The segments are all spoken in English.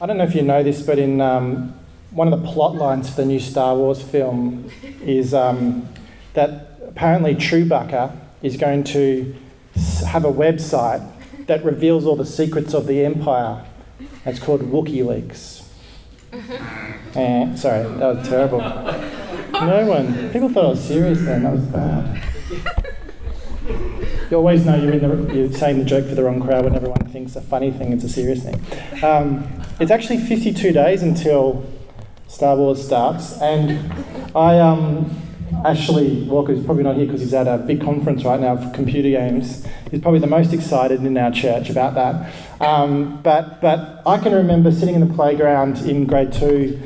I don't know if you know this, but in um, one of the plot lines for the new Star Wars film is um, that apparently Chewbacca is going to have a website that reveals all the secrets of the Empire. It's called Wookiee Leaks. eh, sorry, that was terrible. No one. People thought I was serious then. That was bad. You always know you're, in the, you're saying the joke for the wrong crowd when everyone thinks a funny thing is a serious thing. Um, it's actually 52 days until Star Wars starts, and I um, Ashley Walker is probably not here because he's at a big conference right now for computer games. He's probably the most excited in our church about that. Um, but, but I can remember sitting in the playground in grade two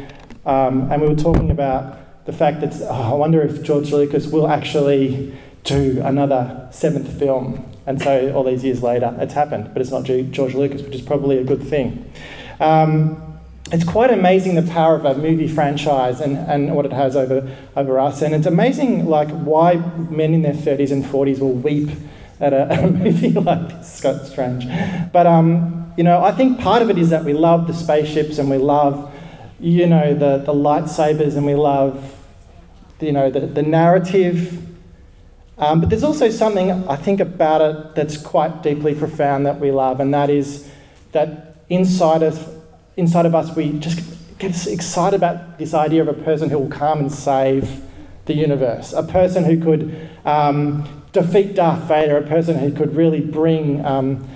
um, and we were talking about the fact that oh, I wonder if George Lucas will actually do another seventh film. And so all these years later, it's happened, but it's not George Lucas, which is probably a good thing. Um, it's quite amazing the power of a movie franchise and, and what it has over, over us. And it's amazing like why men in their 30s and 40s will weep at a, a movie like this. It's strange. But, um, you know, I think part of it is that we love the spaceships and we love, you know, the, the lightsabers and we love, you know, the, the narrative. Um, but there's also something I think about it that's quite deeply profound that we love, and that is that inside of inside of us, we just get excited about this idea of a person who will come and save the universe, a person who could um, defeat Darth Vader, a person who could really bring, um,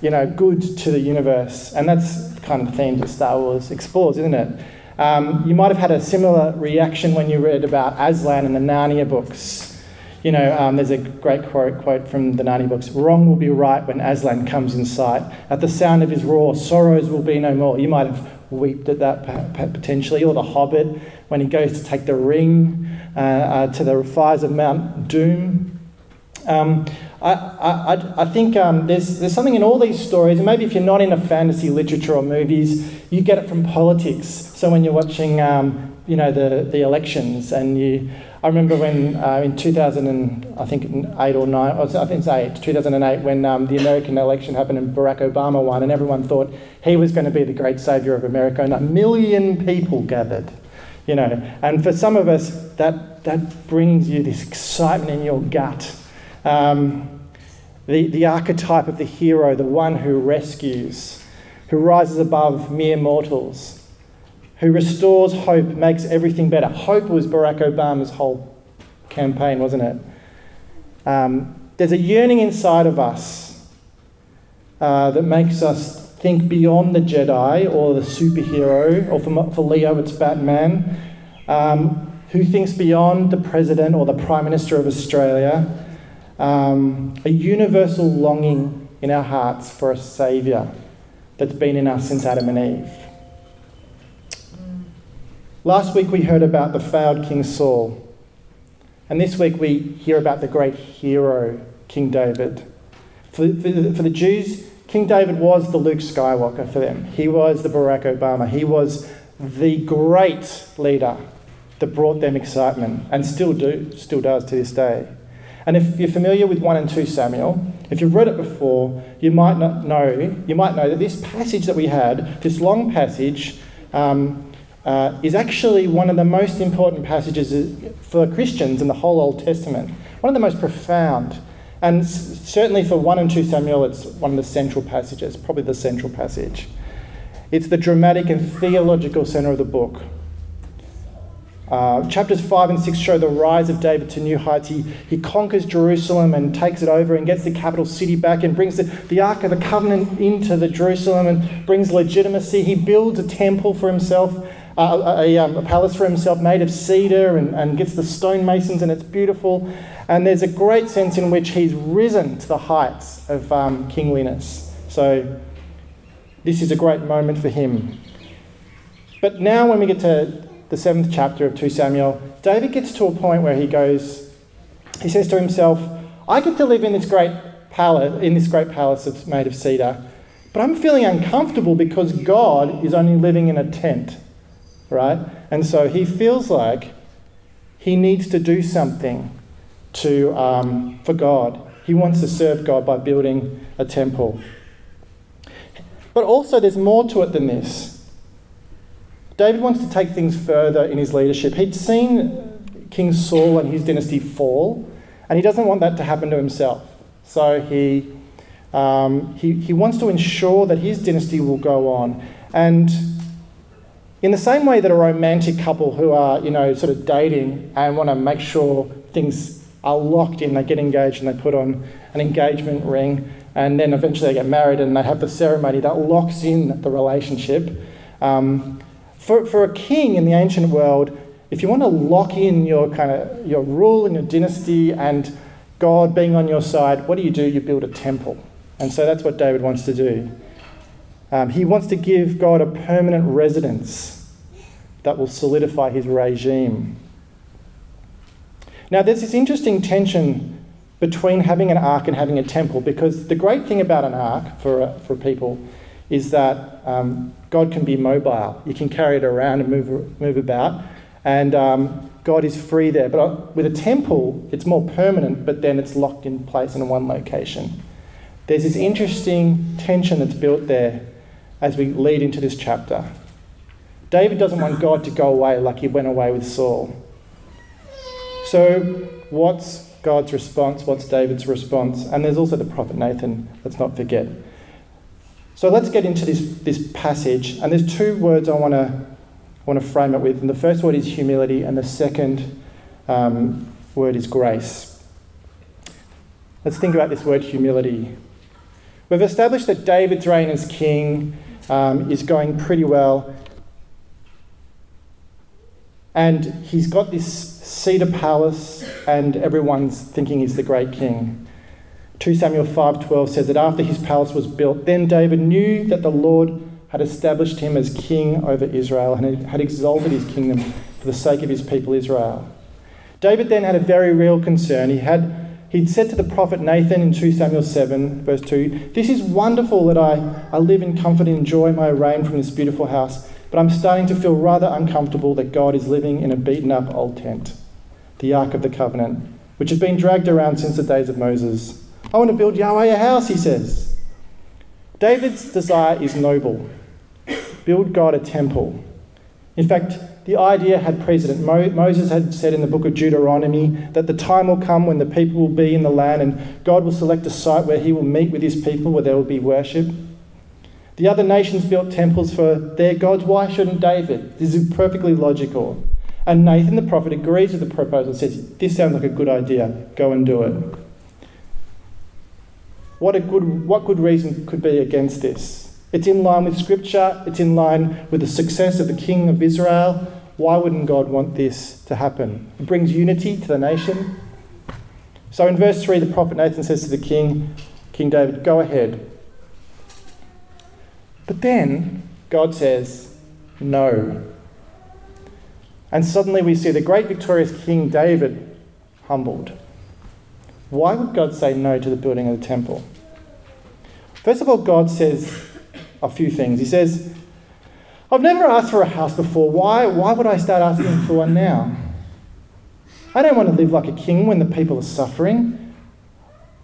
you know, good to the universe. And that's kind of the theme that Star Wars explores, isn't it? Um, you might have had a similar reaction when you read about Aslan in the Narnia books. You know, um, there's a great quote, quote from the Narnia books Wrong will be right when Aslan comes in sight. At the sound of his roar, sorrows will be no more. You might have wept at that potentially. Or The Hobbit, when he goes to take the ring uh, uh, to the fires of Mount Doom. Um, I, I, I think um, there's, there's something in all these stories, and maybe if you're not into fantasy literature or movies, you get it from politics. So when you're watching, um, you know, the, the elections and you I remember when uh, in 2000 and I think eight or nine, I think it's eight, 2008, when um, the American election happened and Barack Obama won, and everyone thought he was going to be the great savior of America, and a million people gathered, you know. And for some of us, that that brings you this excitement in your gut. Um, the, the archetype of the hero, the one who rescues, who rises above mere mortals who restores hope, makes everything better. Hope was Barack Obama's whole campaign, wasn't it? Um, there's a yearning inside of us uh, that makes us think beyond the Jedi or the superhero, or for, for Leo, it's Batman, um, who thinks beyond the president or the prime minister of Australia. Um, a universal longing in our hearts for a saviour that's been in us since Adam and Eve. Last week we heard about the failed King Saul. And this week we hear about the great hero, King David. For, for, for, the Jews, King David was the Luke Skywalker for them. He was the Barack Obama. He was the great leader that brought them excitement and still do, still does to this day. And if you're familiar with 1 and 2 Samuel, if you've read it before, you might not know, you might know that this passage that we had, this long passage, um, uh, is actually one of the most important passages for Christians in the whole Old Testament. One of the most profound. And certainly for 1 and 2 Samuel, it's one of the central passages, probably the central passage. It's the dramatic and theological centre of the book. Uh, chapters 5 and 6 show the rise of David to new heights. He, he conquers Jerusalem and takes it over and gets the capital city back and brings the, the Ark of the Covenant into the Jerusalem and brings legitimacy. He builds a temple for himself a, um, a, palace for himself made of cedar and, and gets the stonemasons, and it's beautiful. And there's a great sense in which he's risen to the heights of um, kingliness. So, this is a great moment for him. But now, when we get to the seventh chapter of 2 Samuel, David gets to a point where he goes, he says to himself, I get to live in this great palace, in this great palace that's made of cedar, but I'm feeling uncomfortable because God is only living in a tent right? And so he feels like he needs to do something to, um, for God. He wants to serve God by building a temple. But also, there's more to it than this. David wants to take things further in his leadership. He'd seen King Saul and his dynasty fall, and he doesn't want that to happen to himself. So he, um, he, he wants to ensure that his dynasty will go on. And in the same way that a romantic couple who are, you know, sort of dating and want to make sure things are locked in, they get engaged and they put on an engagement ring, and then eventually they get married and they have the ceremony that locks in the relationship. Um, for, for a king in the ancient world, if you want to lock in your kind of your rule and your dynasty and God being on your side, what do you do? You build a temple. And so that's what David wants to do. Um, he wants to give God a permanent residence that will solidify his regime. Now, there's this interesting tension between having an ark and having a temple because the great thing about an ark for, uh, for people is that um, God can be mobile. You can carry it around and move, move about, and um, God is free there. But uh, with a temple, it's more permanent, but then it's locked in place in one location. There's this interesting tension that's built there as we lead into this chapter. David doesn't want God to go away like he went away with Saul. So, what's God's response? What's David's response? And there's also the prophet Nathan, let's not forget. So, let's get into this, this passage. And there's two words I want to want to frame it with. And the first word is humility, and the second um, word is grace. Let's think about this word humility. We've established that David's reign as king um, is going pretty well. And he's got this cedar palace, and everyone's thinking he's the great king. 2 Samuel 5:12 says that after his palace was built, then David knew that the Lord had established him as king over Israel and had exalted his kingdom for the sake of his people Israel. David then had a very real concern. He had He'd said to the prophet Nathan in 2 Samuel 7, verse 2, This is wonderful that I, I live in comfort and enjoy my reign from this beautiful house, but I'm starting to feel rather uncomfortable that God is living in a beaten up old tent, the Ark of the Covenant, which has been dragged around since the days of Moses. I want to build Yahweh a house, he says. David's desire is noble build God a temple. In fact, the idea had precedent. Mo- Moses had said in the book of Deuteronomy that the time will come when the people will be in the land and God will select a site where he will meet with his people, where there will be worship. The other nations built temples for their gods. Why shouldn't David? This is perfectly logical. And Nathan the prophet agrees with the proposal and says, This sounds like a good idea. Go and do it. What, a good, what good reason could be against this? It's in line with Scripture, it's in line with the success of the King of Israel, why wouldn't God want this to happen? It brings unity to the nation. So in verse 3, the prophet Nathan says to the king, King David, go ahead. But then God says, no. And suddenly we see the great victorious King David humbled. Why would God say no to the building of the temple? First of all, God says a few things. He says, I've never asked for a house before. Why, why would I start asking for one now? I don't want to live like a king when the people are suffering.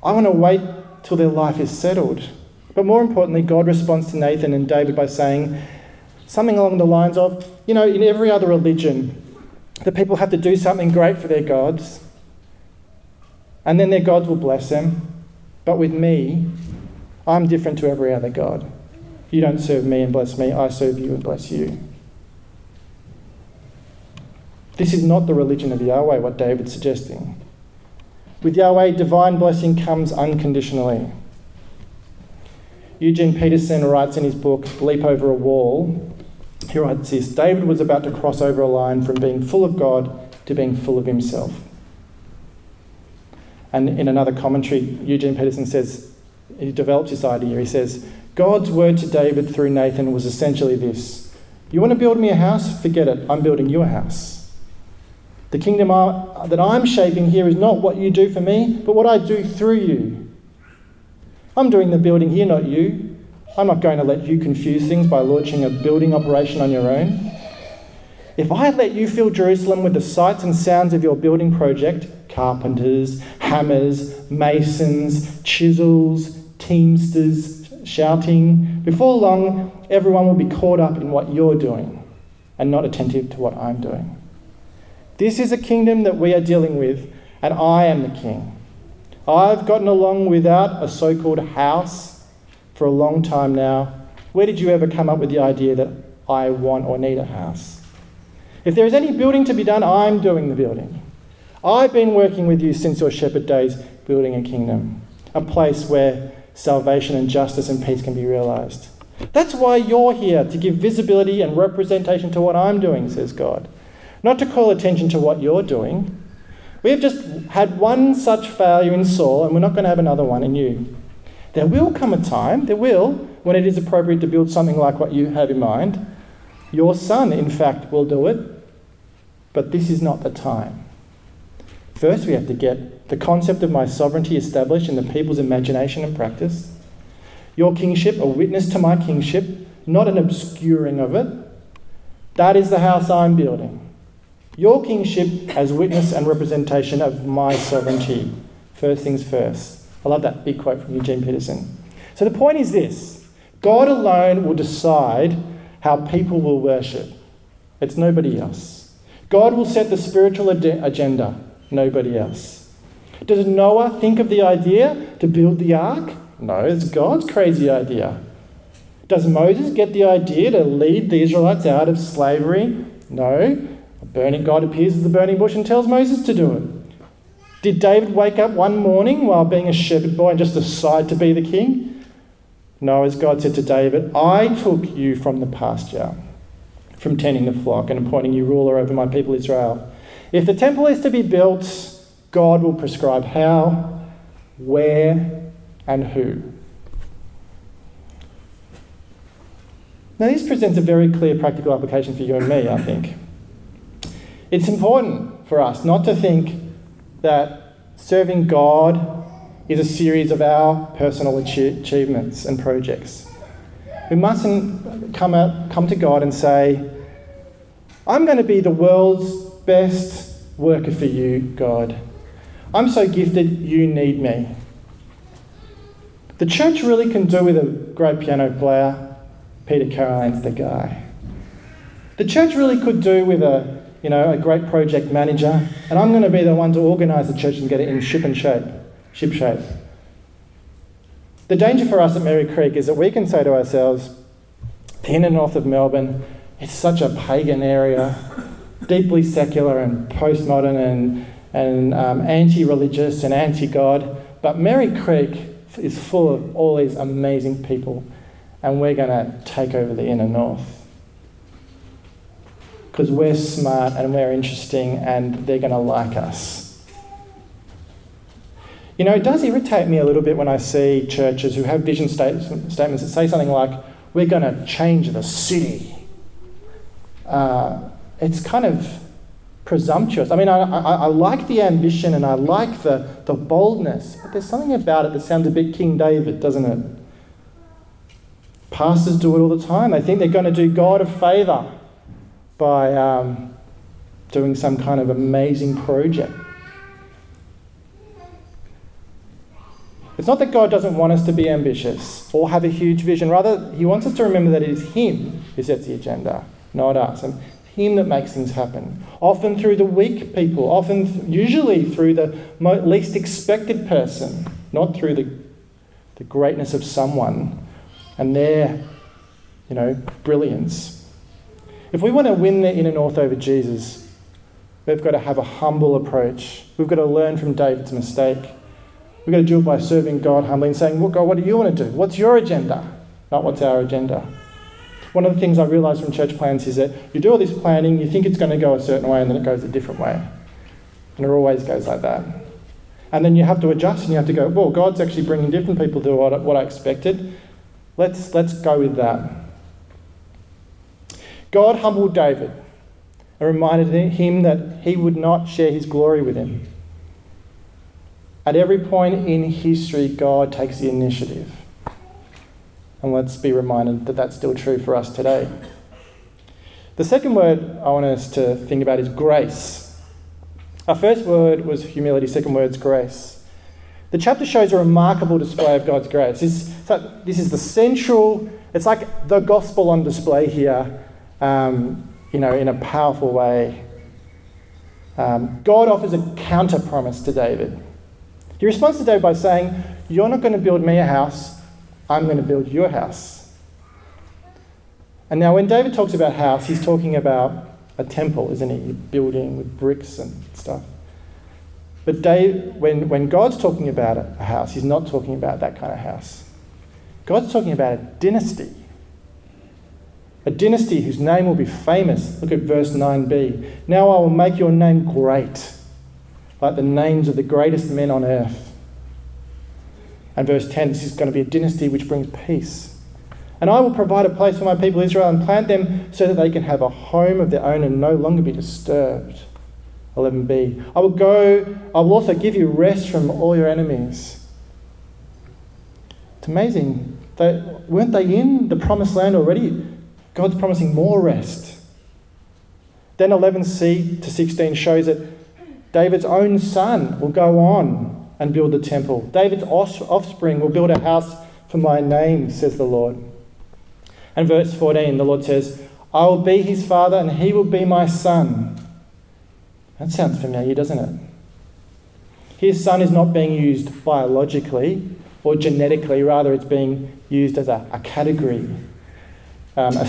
I want to wait till their life is settled. But more importantly, God responds to Nathan and David by saying something along the lines of, you know, in every other religion, the people have to do something great for their gods, and then their gods will bless them. But with me, I'm different to every other God. You don't serve me and bless me, I serve you and bless you. This is not the religion of Yahweh, what David's suggesting. With Yahweh, divine blessing comes unconditionally. Eugene Peterson writes in his book, Leap Over a Wall, he writes this David was about to cross over a line from being full of God to being full of himself. And in another commentary, Eugene Peterson says, he develops this idea. He says, God's word to David through Nathan was essentially this You want to build me a house? Forget it. I'm building you a house. The kingdom I, that I'm shaping here is not what you do for me, but what I do through you. I'm doing the building here, not you. I'm not going to let you confuse things by launching a building operation on your own. If I let you fill Jerusalem with the sights and sounds of your building project carpenters, hammers, masons, chisels, teamsters, shouting. Before long, everyone will be caught up in what you're doing. and not attentive to what I'm doing. This is a kingdom that we are dealing with, and I am the king. I've gotten along without a so called house for a long time now. Where did you ever come up with the idea that I want or need a house? If there is any building to be done, I'm doing the building. I've been working with you since your shepherd days, building a kingdom, a place where salvation and justice and peace can be realized. That's why you're here, to give visibility and representation to what I'm doing, says God, not to call attention to what you're doing. We have just had one such failure in Saul, and we're not going to have another one in you. There will come a time, there will, when it is appropriate to build something like what you have in mind. Your son, in fact, will do it, but this is not the time. First, we have to get the concept of my sovereignty established in the people's imagination and practice. Your kingship, a witness to my kingship, not an obscuring of it. That is the house I'm building. Your kingship as witness and representation of my sovereignty. First things first. I love that big quote from Eugene Peterson. So the point is this God alone will decide how people will worship, it's nobody else. God will set the spiritual ad- agenda, nobody else. Does Noah think of the idea to build the ark? No, it's God's crazy idea. Does Moses get the idea to lead the Israelites out of slavery? No. A burning God appears as the burning bush and tells Moses to do it. Did David wake up one morning while being a shepherd boy and just decide to be the king? No, as God said to David, I took you from the pasture, from tending the flock, and appointing you ruler over my people Israel. If the temple is to be built, God will prescribe how, where, and who. Now, this presents a very clear practical application for you and me, I think. It's important for us not to think that serving God is a series of our personal achievements and projects. We mustn't come, out, come to God and say, I'm going to be the world's best worker for you, God. I'm so gifted, you need me. The church really can do with a great piano player. Peter Caroline's the guy. The church really could do with a, you know, a great project manager, and I'm going to be the one to organise the church and get it in ship and shape, ship shape. The danger for us at Merri Creek is that we can say to ourselves, the inner north of Melbourne, it's such a pagan area, deeply secular and postmodern and, and um, anti religious and anti God. But Merri Creek is full of all these amazing people, and we're going to take over the inner north. Because we're smart and we're interesting, and they're going to like us. You know, it does irritate me a little bit when I see churches who have vision statements that say something like, we're going to change the city. Uh, it's kind of presumptuous. I mean, I, I, I, like the ambition and I like the, the boldness, but there's something about it that sounds a bit King David, doesn't it? Pastors do it all the time. They think they're going to do God a favour by um, doing some kind of amazing project. It's not that God doesn't want us to be ambitious or have a huge vision. Rather, He wants us to remember that it is Him who sets the agenda, not us. And him that makes things happen. Often through the weak people, often, usually through the least expected person, not through the, the greatness of someone and their, you know, brilliance. If we want to win the inner north over Jesus, we've got to have a humble approach. We've got to learn from David's mistake. We've got to do it by serving God humbly and saying, well, God, what do you want to do? What's your agenda? Not what's our agenda. One of the things I realised from church plans is that you do all this planning, you think it's going to go a certain way, and then it goes a different way. And it always goes like that. And then you have to adjust and you have to go, well, God's actually bringing different people to what, what I expected. Let's, let's go with that. God humbled David and reminded him that he would not share his glory with him. At every point in history, God takes the initiative. And let's be reminded that that's still true for us today. The second word I want us to think about is grace. Our first word was humility, second word is grace. The chapter shows a remarkable display of God's grace. This, this is the central, it's like the gospel on display here um, you know, in a powerful way. Um, God offers a counter promise to David. He responds to David by saying, You're not going to build me a house, I'm going to build your house. And now, when David talks about house, he's talking about a temple, isn't he? A building with bricks and stuff. But Dave, when, when God's talking about a house, he's not talking about that kind of house. God's talking about a dynasty. A dynasty whose name will be famous. Look at verse 9b. Now I will make your name great, like the names of the greatest men on earth. And verse 10 this is going to be a dynasty which brings peace. And I will provide a place for my people Israel and plant them so that they can have a home of their own and no longer be disturbed. 11b. I will go, I will also give you rest from all your enemies. It's amazing. They, weren't they in the promised land already? God's promising more rest. Then 11c to 16 shows that David's own son will go on and build the temple. David's offspring will build a house for my name, says the Lord. And verse 14, the Lord says, I will be his father and he will be my son. That sounds familiar, doesn't it? His son is not being used biologically or genetically, rather, it's being used as a, a category. Um, a,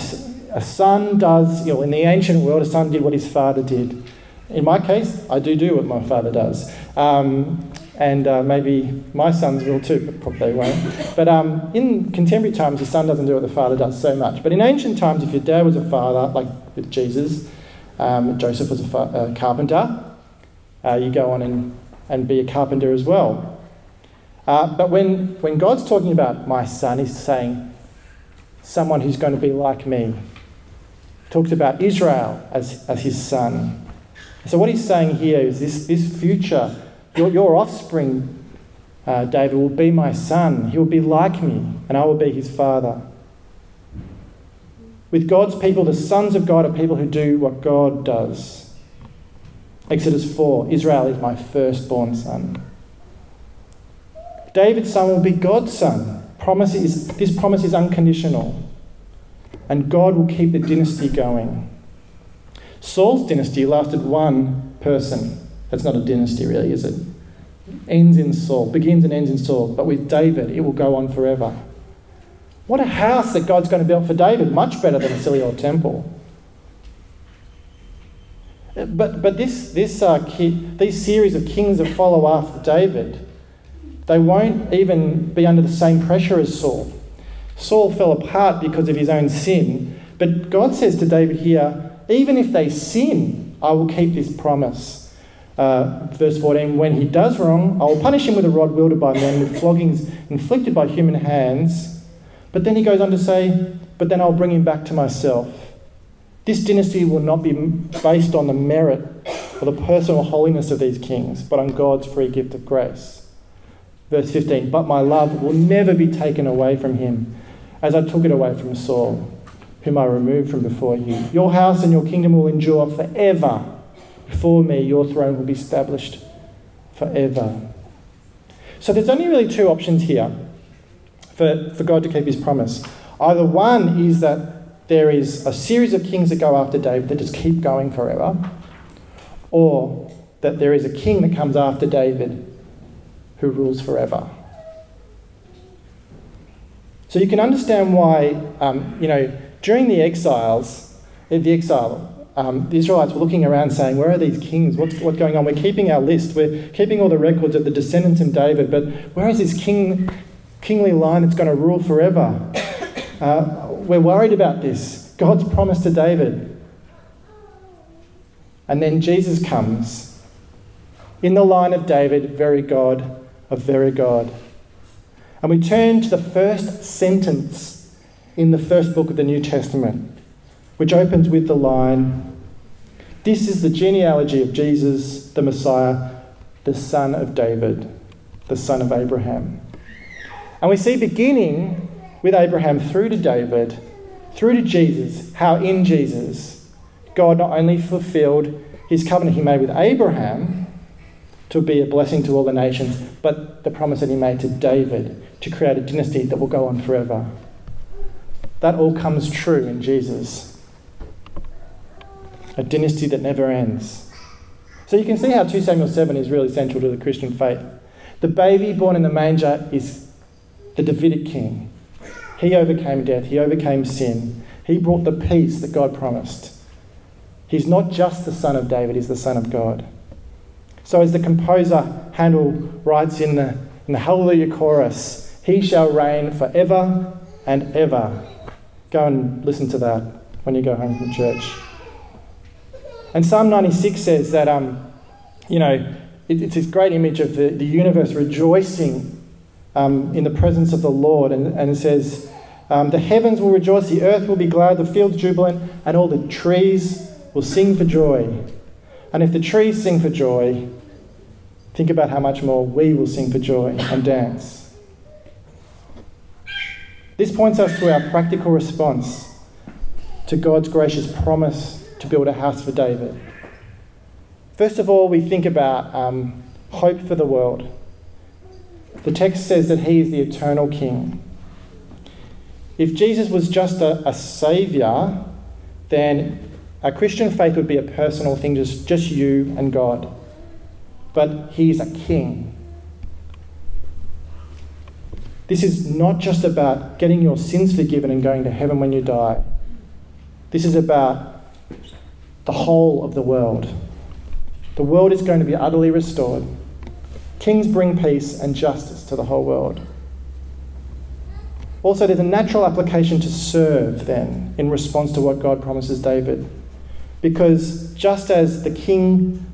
a son does, you know, in the ancient world, a son did what his father did. In my case, I do do what my father does. Um, and uh, maybe my sons will too, but probably won't. But um, in contemporary times, the son doesn't do what the father does so much. But in ancient times, if your dad was a father, like with Jesus, um, Joseph was a, fa- a carpenter, uh, you go on and, and be a carpenter as well. Uh, but when, when God's talking about my son, he's saying someone who's going to be like me. Talks about Israel as, as his son. So what he's saying here is this, this future your, your offspring, uh, David, will be my son. He will be like me, and I will be his father. With God's people, the sons of God are people who do what God does. Exodus 4 Israel is my firstborn son. David's son will be God's son. Promise is, this promise is unconditional. And God will keep the dynasty going. Saul's dynasty lasted one person. That's not a dynasty, really, is it? Ends in Saul, begins and ends in Saul. But with David, it will go on forever. What a house that God's going to build for David, much better than a silly old temple. But, but this, this, uh, these series of kings that follow after David, they won't even be under the same pressure as Saul. Saul fell apart because of his own sin. But God says to David here, even if they sin, I will keep this promise. Uh, verse 14, when he does wrong, I will punish him with a rod wielded by men, with floggings inflicted by human hands. But then he goes on to say, but then I'll bring him back to myself. This dynasty will not be based on the merit or the personal holiness of these kings, but on God's free gift of grace. Verse 15, but my love will never be taken away from him, as I took it away from Saul, whom I removed from before you. Your house and your kingdom will endure forever. Before me, your throne will be established forever. So there's only really two options here for, for God to keep his promise. Either one is that there is a series of kings that go after David that just keep going forever, or that there is a king that comes after David who rules forever. So you can understand why, um, you know, during the exiles, the exile, um, the Israelites were looking around saying, Where are these kings? What's, what's going on? We're keeping our list. We're keeping all the records of the descendants of David, but where is this king, kingly line that's going to rule forever? Uh, we're worried about this. God's promise to David. And then Jesus comes in the line of David, very God of very God. And we turn to the first sentence in the first book of the New Testament which opens with the line This is the genealogy of Jesus, the Messiah, the son of David, the son of Abraham. And we see beginning with Abraham through to David, through to Jesus, how in Jesus, God not only fulfilled his covenant he made with Abraham to be a blessing to all the nations, but the promise that he made to David to create a dynasty that will go on forever. That all comes true in Jesus. A dynasty that never ends. So you can see how 2 Samuel 7 is really central to the Christian faith. The baby born in the manger is the Davidic king. He overcame death, he overcame sin, he brought the peace that God promised. He's not just the son of David, he's the son of God. So, as the composer Handel writes in the, in the Hallelujah chorus, he shall reign forever and ever. Go and listen to that when you go home from church. And Psalm 96 says that, um, you know, it, it's this great image of the, the universe rejoicing um, in the presence of the Lord. And, and it says, um, The heavens will rejoice, the earth will be glad, the fields jubilant, and all the trees will sing for joy. And if the trees sing for joy, think about how much more we will sing for joy and dance. This points us to our practical response to God's gracious promise to build a house for David. First of all, we think about um, hope for the world. The text says that he is the eternal king. If Jesus was just a, a saviour, then a Christian faith would be a personal thing, just, just you and God. But he's a king. This is not just about getting your sins forgiven and going to heaven when you die. This is about the whole of the world. The world is going to be utterly restored. Kings bring peace and justice to the whole world. Also, there's a natural application to serve then in response to what God promises David. Because just as the king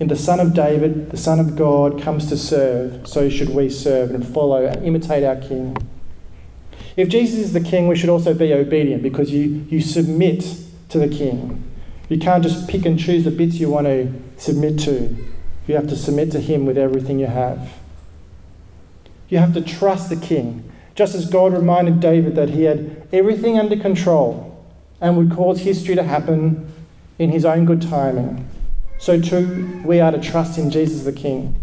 in the Son of David, the Son of God, comes to serve, so should we serve and follow and imitate our King. If Jesus is the King, we should also be obedient because you, you submit to the King. You can't just pick and choose the bits you want to submit to. You have to submit to Him with everything you have. You have to trust the King, just as God reminded David that he had everything under control and would cause history to happen in His own good timing. So too, we are to trust in Jesus the King,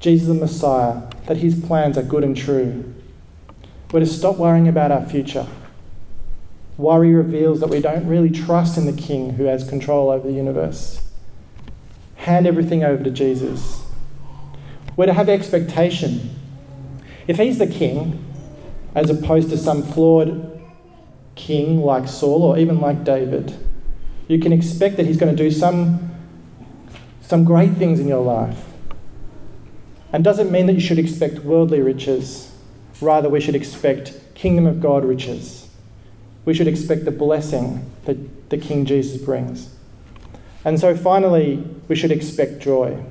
Jesus the Messiah, that His plans are good and true. We're to stop worrying about our future Worry reveals that we don't really trust in the King who has control over the universe. Hand everything over to Jesus. We're to have expectation. If he's the king, as opposed to some flawed king like Saul or even like David, you can expect that he's going to do some, some great things in your life. And doesn't mean that you should expect worldly riches. Rather, we should expect kingdom of God riches we should expect the blessing that the King Jesus brings. And so finally, we should expect joy.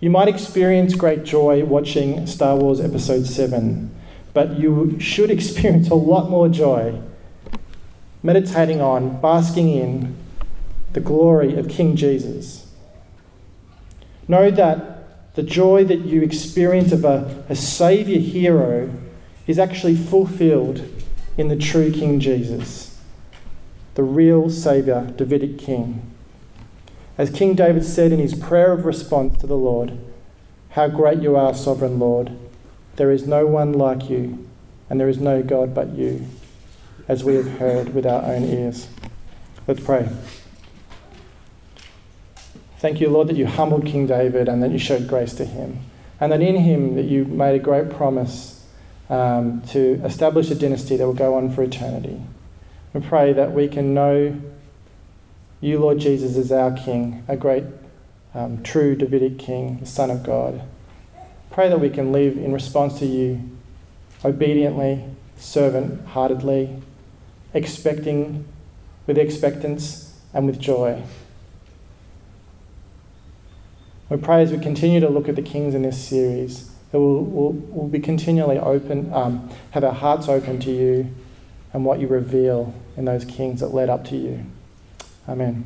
You might experience great joy watching Star Wars Episode 7, but you should experience a lot more joy meditating on, basking in the glory of King Jesus. Know that the joy that you experience of a, a Saviour hero is actually fulfilled in the true King Jesus, the real Saviour, Davidic King. As King David said in his prayer of response to the Lord, How great you are, sovereign Lord! There is no one like you, and there is no God but you, as we have heard with our own ears. Let's pray. Thank you, Lord, that you humbled King David and that you showed grace to him, and that in him that you made a great promise um, to establish a dynasty that will go on for eternity. We pray that we can know you, Lord Jesus, as our King, a great, um, true Davidic King, the Son of God. Pray that we can live in response to you obediently, servant heartedly, expecting with expectance and with joy. We pray as we continue to look at the kings in this series that we'll, we'll, we'll be continually open, um, have our hearts open to you and what you reveal in those kings that led up to you. Amen.